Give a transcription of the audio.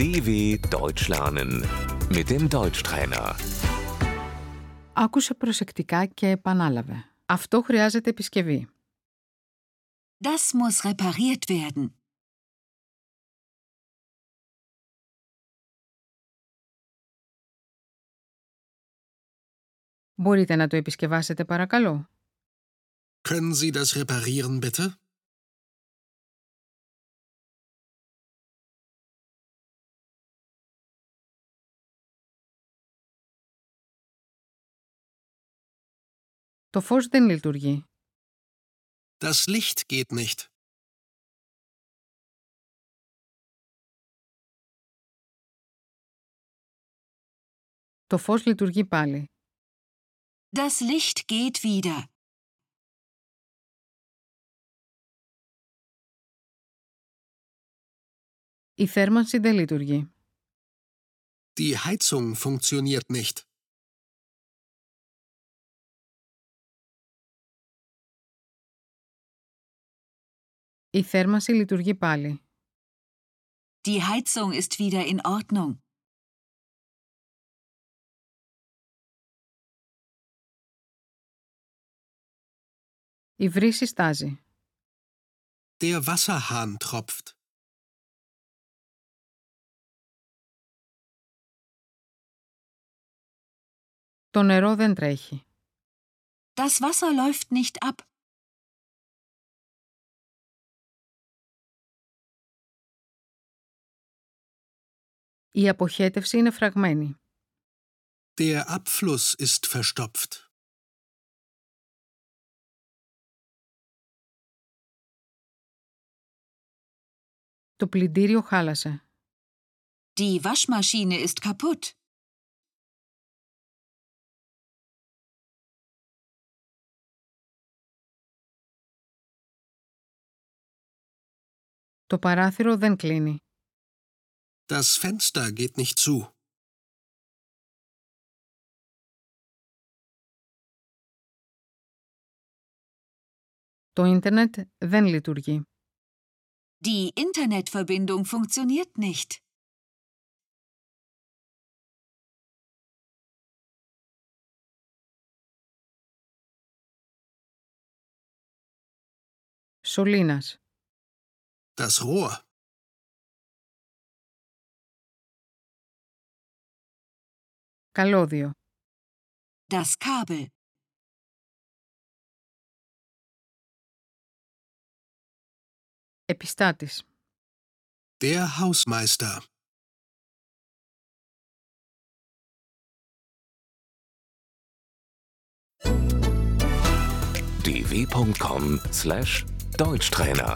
DW Deutsch lernen mit dem Deutschtrainer. Άκουσε προσεκτικά και επανάλαβε. Αυτό χρειάζεται επισκευή. Das muss repariert werden. Μπορείτε να το επισκευάσετε παρακαλώ. Können Sie das reparieren, bitte? Το φως δεν λειτουργεί. Das Licht geht nicht. Το φως λειτουργεί πάλι. Das Licht geht wieder. Η θέρμανση δεν λειτουργεί. Die Heizung funktioniert nicht. Η θέρμανση λειτουργεί πάλι. Die Heizung ist wieder in Ordnung. Η βρύση στάζει. Der Wasserhahn tropft. Το νερό δεν τρέχει. Das Wasser läuft nicht ab. Η αποχέτευση είναι φραγμένη. Der Abfluss ist verstopft. Το πλυντήριο χάλασε. Die Waschmaschine ist kaputt. Το παράθυρο δεν κλείνει. Das Fenster geht nicht zu. Το ίντερνετ δεν λειτουργεί. Die Internetverbindung funktioniert nicht. Σωλήνας. Das Rohr. Καλώδιο. Das Kabel. Επιστάτης. Der Hausmeister. dw.com/deutschtrainer